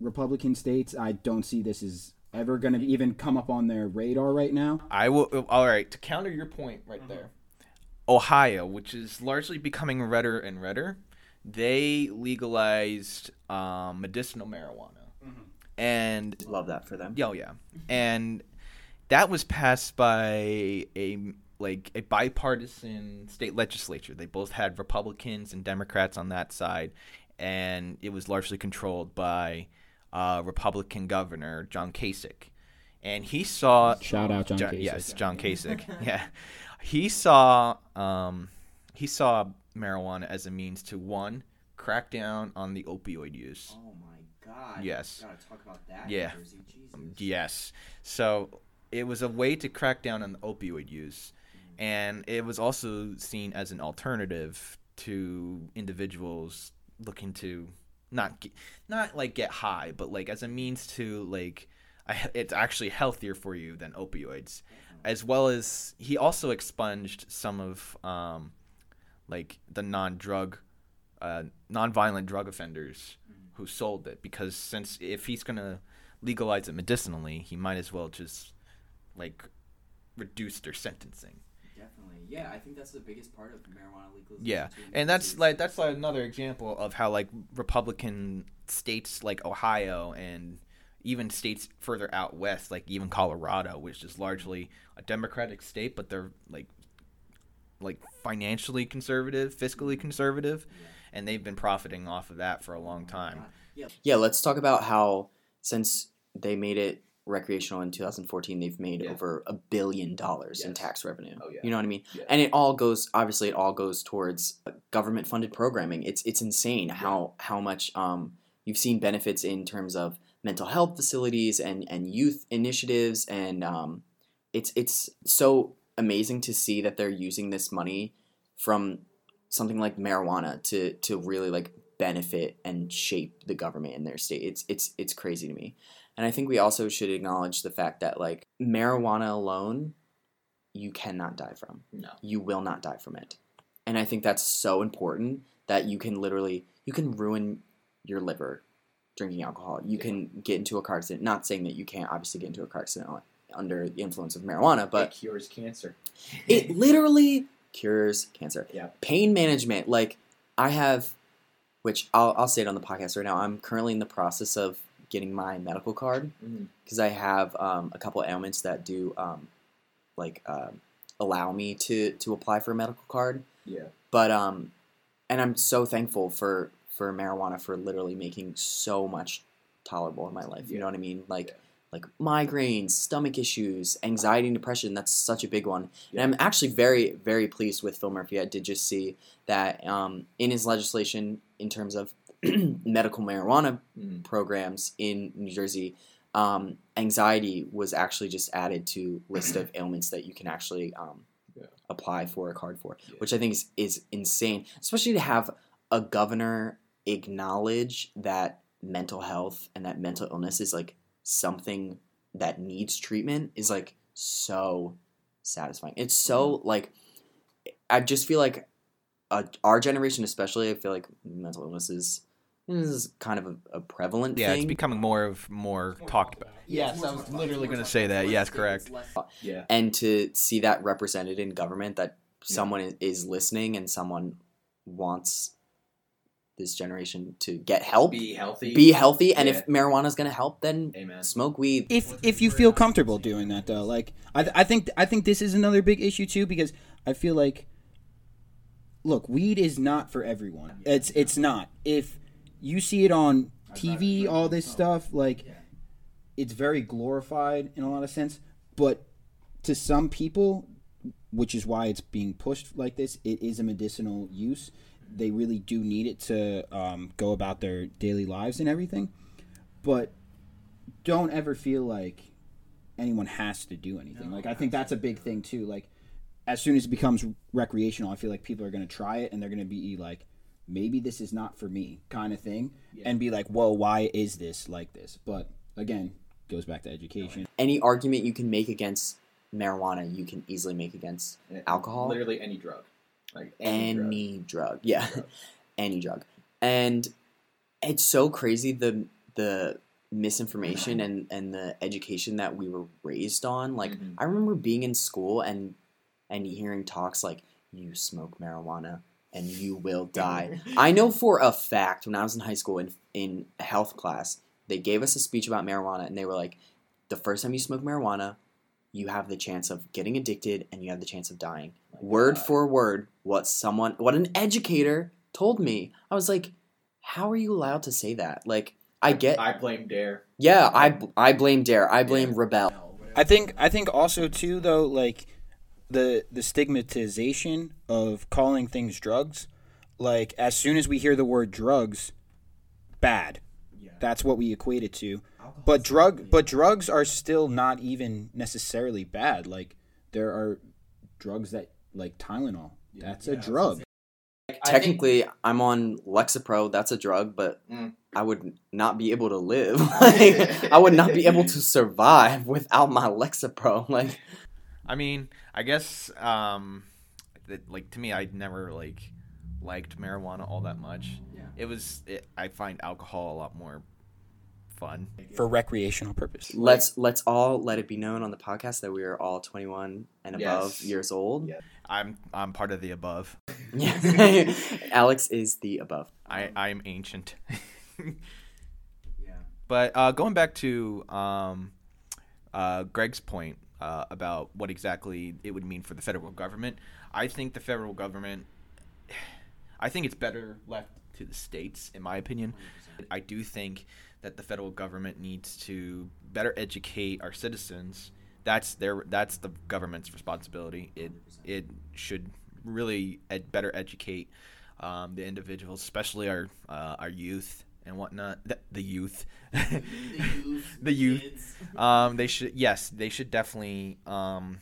Speaker 5: Republican states, I don't see this is ever going to even come up on their radar right now.
Speaker 3: I will. All right, to counter your point right there, Ohio, which is largely becoming redder and redder, they legalized um, medicinal marijuana, and
Speaker 1: Love that for them.
Speaker 3: oh yeah, and that was passed by a like a bipartisan state legislature. They both had Republicans and Democrats on that side, and it was largely controlled by uh, Republican Governor John Kasich, and he saw
Speaker 5: Shout out John Kasich.
Speaker 3: Yes, John Kasich. yeah, he saw um, he saw marijuana as a means to one crack down on the opioid use.
Speaker 1: Oh my god.
Speaker 3: Yes.
Speaker 1: Gotta talk about that.
Speaker 3: Yeah.
Speaker 1: Jersey. Jesus.
Speaker 3: Yes. So it was a way to crack down on the opioid use. And it was also seen as an alternative to individuals looking to not not like get high, but like as a means to like I- it's actually healthier for you than opioids. As well as he also expunged some of um, like the non-drug uh, non-violent drug offenders who sold it because since if he's gonna legalize it medicinally, he might as well just like reduce their sentencing.
Speaker 1: Definitely. Yeah, I think that's the biggest part of marijuana legalization.
Speaker 3: Yeah, and that's
Speaker 1: is-
Speaker 3: like that's like another example of how like Republican states like Ohio and even states further out west, like even Colorado, which is largely a Democratic state, but they're like like financially conservative, fiscally mm-hmm. conservative, and they've been profiting off of that for a long oh time.
Speaker 1: Yeah. Yeah, let's talk about how since they made it recreational in 2014, they've made
Speaker 2: Yeah.
Speaker 1: over a billion dollars in tax revenue.
Speaker 2: Oh, yeah.
Speaker 1: You know what I mean?
Speaker 2: Yeah.
Speaker 1: And it all goes obviously it all goes towards government funded programming. It's it's insane how how much um you've seen benefits in terms of mental health facilities and and youth initiatives and um it's it's so amazing to see that they're using this money from something like marijuana to to really like benefit and shape the government in their state. It's it's it's crazy to me. And I think we also should acknowledge the fact that like marijuana alone you cannot die from.
Speaker 2: No.
Speaker 1: You will not die from it. And I think that's so important that you can literally you can ruin your liver drinking alcohol. You can get into a car accident. Not saying that you can't obviously get into a car accident under the influence of marijuana, but
Speaker 2: it cures cancer.
Speaker 1: it literally cures cancer.
Speaker 2: Yeah.
Speaker 1: Pain management, like I have, which I'll, I'll say it on the podcast right now. I'm currently in the process of getting my medical card because I have um, a couple ailments that do um, like um allow me to to apply for a medical card.
Speaker 2: Yeah.
Speaker 1: But um, and I'm so thankful for for marijuana for literally making so much tolerable in my life. You know what I mean? Like
Speaker 2: Yeah.
Speaker 1: like migraines, stomach issues, anxiety and depression. That's such a big one.
Speaker 2: Yeah.
Speaker 1: And I'm actually very very pleased with Phil Murphy. I did just see that um, in his legislation in terms of medical marijuana
Speaker 2: Mhm.
Speaker 1: programs in New Jersey. Um, anxiety was actually just added to list of ailments that you can actually um,
Speaker 2: Yeah.
Speaker 1: apply for a card for,
Speaker 2: Yeah.
Speaker 1: which I think is, is insane. Especially to have a governor acknowledge that mental health and that mental illness is like something that needs treatment is like so satisfying. It's so like I just feel like uh, our generation, especially, I feel like mental illness is this is kind of a, a prevalent
Speaker 3: Yeah, it's becoming more of more talked about. Yes, I was literally going to say that. Yes, correct.
Speaker 2: Yeah.
Speaker 1: and to see that represented in government that someone i- is listening and someone wants this generation to get help, be, healthy,
Speaker 2: Be healthy.
Speaker 1: healthy, and
Speaker 2: Yeah.
Speaker 1: if marijuana is gonna help, then
Speaker 2: Amen.
Speaker 1: smoke weed.
Speaker 5: if if you feel comfortable doing that though like I, I think i think this is another big issue too because i feel like look weed is not for everyone it's it's not if you see it on tv all this stuff like it's very glorified in a lot of sense but to some people which is why it's being pushed like this it is a medicinal use they really do need it to um, go about their daily lives and everything but don't ever feel like anyone has to do anything. like I think that's a big thing too. Like as soon as it becomes recreational, I feel like people are going to try it and they're going to be like maybe this is not for me kind of thing and be like, "Whoa, why is this like this?" But again, goes back to education.
Speaker 1: Any argument you can make against marijuana, you can easily make against alcohol.
Speaker 2: Literally any drug. Like
Speaker 1: any,
Speaker 2: drug.
Speaker 1: drug. Yeah,
Speaker 2: Drug.
Speaker 1: any drug. And it's so crazy the the misinformation and and the education that we were raised on. Like
Speaker 2: Mhm.
Speaker 1: I remember being in school and and hearing talks like you smoke marijuana and you will die. I know for a fact when I was in high school in in health class, they gave us a speech about marijuana and they were like the first time you smoke marijuana, you have the chance of getting addicted and you have the chance of dying. Oh word for word, what someone, what an educator told me. I was like, how are you allowed to say that? Like, I get,
Speaker 2: I blame Dare.
Speaker 1: yeah, I, I blame D.A.R.E., I blame
Speaker 2: Yeah.
Speaker 1: Rebel.
Speaker 5: I think I think also too though like the the stigmatization of calling things drugs like as soon as we hear the word drugs bad Yeah. that's what we equate it to but drug but drugs are still not even necessarily bad like there are drugs that like Tylenol that's a drug
Speaker 1: Technically, I'm on Lexapro. That's a drug, but
Speaker 2: Mm.
Speaker 1: I would not be able to live. like, I would not be able to survive without my Lexapro. Like,
Speaker 3: I mean, I guess um, that, like to me, I'd never like liked marijuana all that much.
Speaker 1: Yeah.
Speaker 3: It was. It, I find alcohol a lot more fun.
Speaker 5: for recreational purposes
Speaker 1: let's let's all let it be known on the podcast that we are all 21 and above
Speaker 2: Yes.
Speaker 1: years old.
Speaker 2: Yeah.
Speaker 3: I'm I'm part of the above.
Speaker 1: Yeah. Alex is the above.
Speaker 3: I I'm ancient.
Speaker 2: Yeah.
Speaker 3: But uh, going back to um, uh, Greg's point uh, about what exactly it would mean for the federal government, I think the federal government, I think it's better left to the states, in my opinion. I do think that the federal government needs to better educate our citizens. That's their that's the government's responsibility. It it should really ed- better educate um, the individuals, especially our uh, our youth and whatnot. The, youth, the youth, the youth. Um, they should yes, they should definitely um,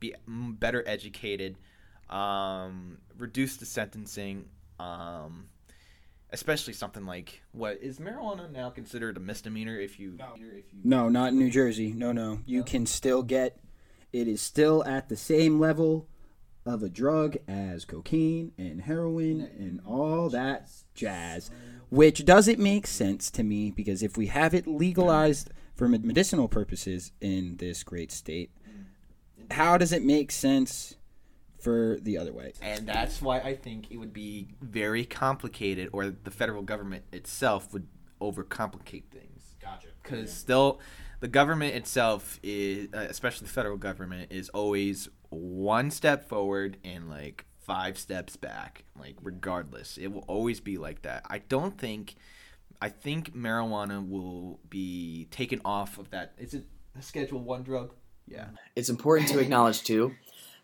Speaker 3: be better educated. Um, reduce the sentencing. Um, especially something like what is marijuana now considered a misdemeanor if you if you
Speaker 5: No, not in New Jersey. No, no. You can still get it is still at the same level of a drug as cocaine and heroin and all that jazz, which doesn't make sense to me because if we have it legalized for medicinal purposes in this great state, how does it make sense for the other way?
Speaker 3: and that's why I think it would be very complicated, or the federal government itself would overcomplicate things. Gotcha. Because still, the government itself is, uh, especially the federal government, is always one step forward and like five steps back. Like regardless, it will always be like that. I don't think. I think marijuana will be taken off of that. Is it a Schedule One drug? Yeah.
Speaker 1: It's important to acknowledge too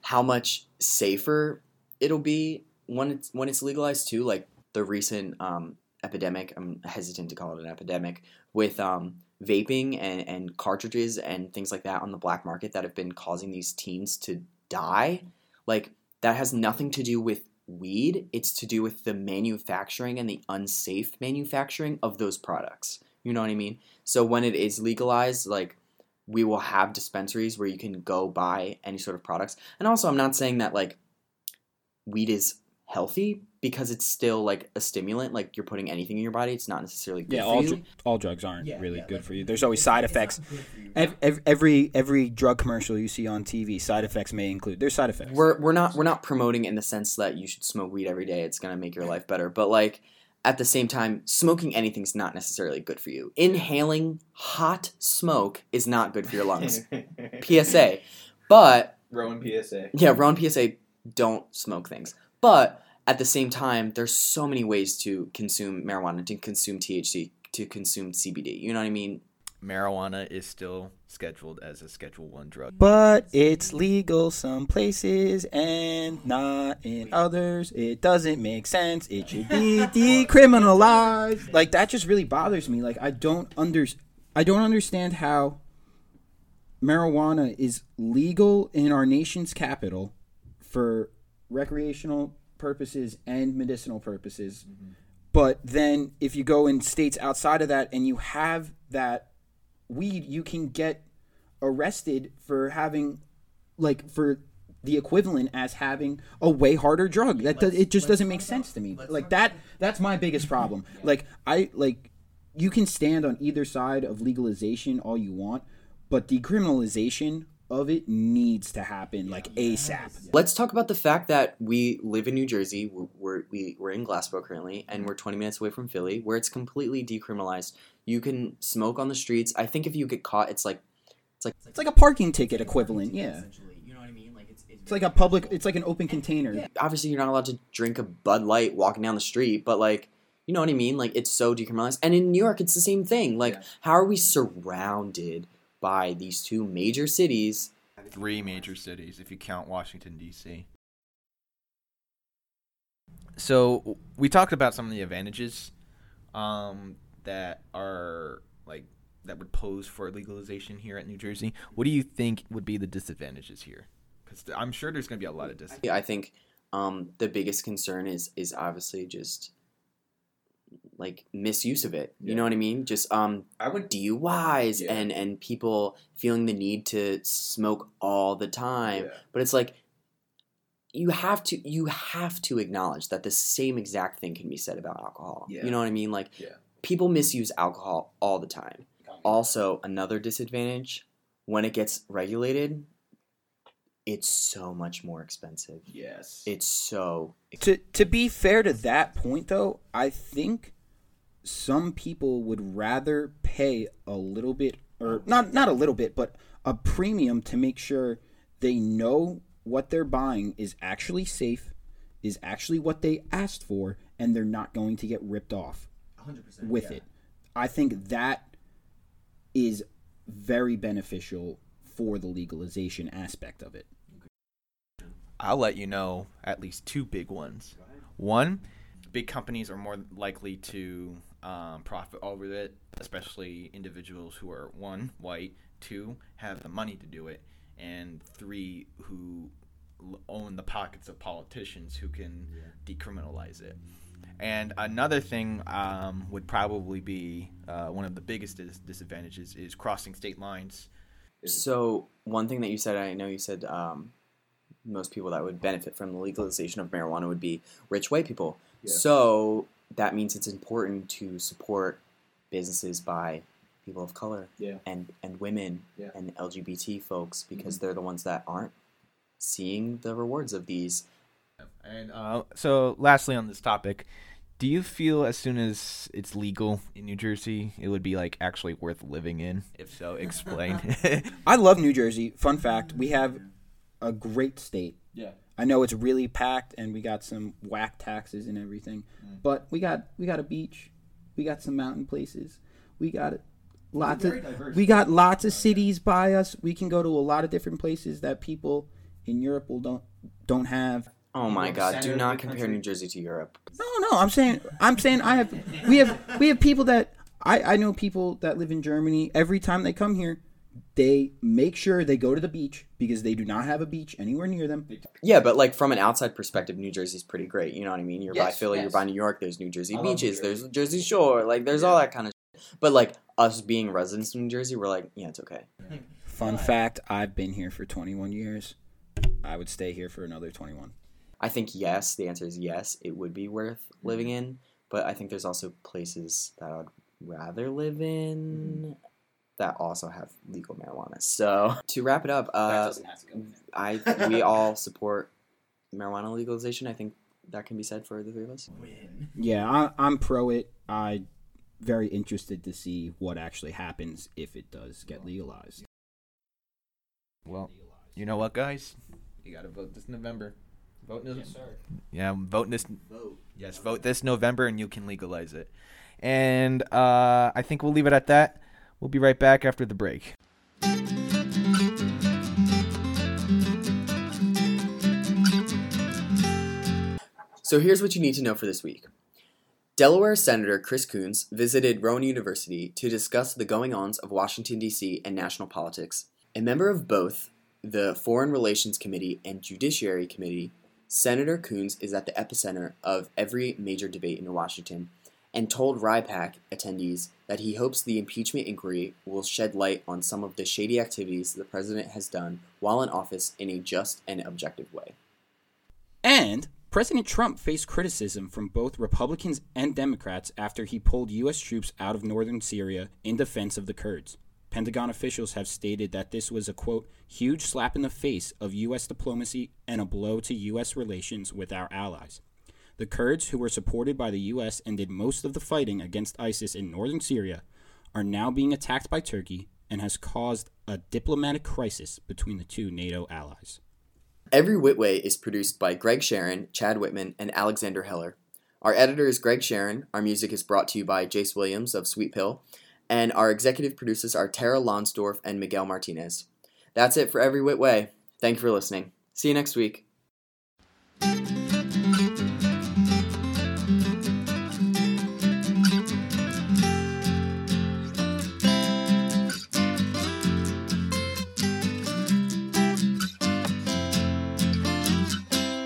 Speaker 1: how much safer it'll be when it's when it's legalized too. Like the recent um, epidemic, I'm hesitant to call it an epidemic with um, vaping and, and cartridges and things like that on the black market that have been causing these teens to die. Like that has nothing to do with weed. It's to do with the manufacturing and the unsafe manufacturing of those products. You know what I mean? So when it is legalized, like we will have dispensaries where you can go buy any sort of products. And also, I'm not saying that like weed is healthy because it's still like a stimulant. Like you're putting anything in your body, it's not necessarily good
Speaker 5: Yeah,
Speaker 1: for
Speaker 5: all
Speaker 1: you.
Speaker 5: dr- all drugs aren't
Speaker 2: Yeah,
Speaker 5: really
Speaker 2: yeah,
Speaker 5: good
Speaker 2: like,
Speaker 5: for you. There's always side effects. Ev- ev- Every every drug commercial you see on TV, side effects may include. There's side effects.
Speaker 1: we're we're not we're not promoting in the sense that you should smoke weed every day. It's gonna make your life better. But like at the same time, smoking anything's not necessarily good for you. Inhaling hot smoke is not good for your lungs. PSA. But
Speaker 2: Rowan PSA.
Speaker 1: yeah, Rowan PSA don't smoke things. But at the same time, there's so many ways to consume marijuana, to consume THC, to consume CBD. You know what I mean?
Speaker 3: Marijuana is still scheduled as a Schedule One drug.
Speaker 5: But it's legal some places and not in others. It doesn't make sense. It should be decriminalized. Like that just really bothers me. Like I don't under I don't understand how marijuana is legal in our nation's capital for recreational purposes and medicinal purposes. Mm-hmm. But then if you go in states outside of that and you have that weed, you can get arrested for having like for the equivalent as having a way harder drug. That does, it just doesn't make sense to me. Like that that's my biggest problem. Like I like you can stand on either side of legalization all you want, but decriminalization of it needs to happen like ASAP.
Speaker 1: Let's talk about the fact that we live in New Jersey. We're, we're, we, we're in Glassboro currently, and mm-hmm. we're 20 minutes away from Philly, where it's completely decriminalized. You can smoke on the streets. I think if you get caught, it's like
Speaker 5: It's like it's like a parking ticket equivalent, yeah.
Speaker 1: You know what I mean? Like it's,
Speaker 5: It's like a public it's like an open container. Yeah.
Speaker 1: obviously you're not allowed to drink a Bud Light walking down the street, but like you know what I mean? Like it's so decriminalized. And in New York, it's the same thing. Like
Speaker 2: Yeah.
Speaker 1: how are we surrounded by these two major cities?
Speaker 3: Three major cities, if you count Washington D.C. So we talked about some of the advantages um, that are like that would pose for legalization here at New Jersey. What do you think would be the disadvantages here? Because I'm sure there's going to be a lot of dis.
Speaker 1: Yeah, I think um, the biggest concern is is obviously just like misuse of it. You
Speaker 2: Yeah.
Speaker 1: know what I mean? Just um,
Speaker 2: I would
Speaker 1: DUIs
Speaker 2: Yeah.
Speaker 1: and and people feeling the need to smoke all the time.
Speaker 2: Yeah.
Speaker 1: But it's like you have to you have to acknowledge that the same exact thing can be said about alcohol.
Speaker 2: Yeah.
Speaker 1: You know what I mean? Like
Speaker 2: Yeah.
Speaker 1: people misuse alcohol all the time. Also, another disadvantage when it gets regulated, it's so much more expensive.
Speaker 2: Yes.
Speaker 1: It's so
Speaker 5: To to be fair to that point though, I think some people would rather pay a little bit or not not a little bit, but a premium to make sure they know what they're buying is actually safe, is actually what they asked for, and they're not going to get ripped off
Speaker 2: 100%
Speaker 5: with it. I think that is very beneficial for the legalization aspect of it.
Speaker 3: I'll let you know at least two big ones. One, big companies are more likely to um, profit over it, especially individuals who are one white, two have the money to do it, and three who own the pockets of politicians who can decriminalize it. And another thing um, would probably be uh, one of the biggest dis- disadvantages is crossing state lines.
Speaker 1: So one thing that you said, I know you said um, most people that would benefit from the legalization of marijuana would be rich white people.
Speaker 2: Yeah.
Speaker 1: So that means it's important to support businesses by people of color
Speaker 2: Yeah.
Speaker 1: and and women
Speaker 2: Yeah.
Speaker 1: and LGBT folks because they're the ones that aren't seeing the rewards of these.
Speaker 3: And uh, so, lastly, on this topic, do you feel as soon as it's legal in New Jersey, it would be like actually worth living in? If so, explain.
Speaker 5: I love New Jersey. Fun fact: we have a great state.
Speaker 2: Yeah.
Speaker 5: I know it's really packed, and we got some whack taxes and everything, but we got we got a beach, we got some mountain places, we got lots of
Speaker 2: diverse
Speaker 5: we got lots of cities by us. We can go to a lot of different places that people in Europe will don't don't have.
Speaker 1: Oh my God! Do not compare
Speaker 2: country?
Speaker 1: New Jersey to Europe.
Speaker 5: No, no, I'm saying I'm saying I have we have we have people that I I know people that live in Germany. Every time they come here, they make sure they go to the beach because they do not have a beach anywhere near them.
Speaker 1: Yeah, but like from an outside perspective, New Jersey's pretty great. You know what I mean? You're by
Speaker 2: Yes,
Speaker 1: Philly, you're by New York. There's New Jersey
Speaker 2: I love New
Speaker 1: beaches.
Speaker 2: Jersey.
Speaker 1: There's Jersey Shore. Like there's all that kind of. Shit. But like us being residents of New Jersey, we're like, yeah, it's okay.
Speaker 5: Fun fact: I've been here for 21 years. I would stay here for another 21.
Speaker 1: I think yes. The answer is yes. It would be worth
Speaker 2: Mm-hmm.
Speaker 1: living in, but I think there's also places that I'd rather live in
Speaker 2: Mm-hmm.
Speaker 1: that also have legal marijuana. So to wrap it up, uh, I we all support marijuana legalization. I think that can be said for the three of us.
Speaker 5: Yeah, I, I'm pro it. I very interested to see what actually happens if it does get legalized.
Speaker 3: Well, you know what, guys?
Speaker 2: You gotta vote this November. Vote November.
Speaker 3: Yeah, vote this. Vote. Yes, vote this November, and you can legalize it. And uh, I think we'll leave it at that. We'll be right back after the break.
Speaker 1: So here's what you need to know for this week. Delaware Senator Chris Coons visited Rowan University to discuss the going ons of Washington, D.C. and national politics. A member of both the Foreign Relations Committee and Judiciary Committee, Senator Coons is at the epicenter of every major debate in Washington and told RIPPAC attendees that he hopes the impeachment inquiry will shed light on some of the shady activities the president has done while in office in a just and objective way.
Speaker 5: And President Trump faced criticism from both Republicans and Democrats after he pulled U.S. troops out of northern Syria in defense of the Kurds. Pentagon officials have stated that this was a quote, huge slap in the face of U.S. diplomacy and a blow to U.S. relations with our allies. The Kurds, who were supported by the U.S. and did most of the fighting against ISIS in northern Syria, are now being attacked by Turkey and has caused a diplomatic crisis between the two NATO allies.
Speaker 1: Every Whit Way is produced by Greg Sharon, Chad Whitman, and Alexander Heller. Our editor is Greg Sharon. Our music is brought to you by Jace Williams of Sweet Pill. And our executive producers are Tara Lonsdorf and Miguel Martinez. That's it for Every Whit Way. Thank you for listening. See you next week.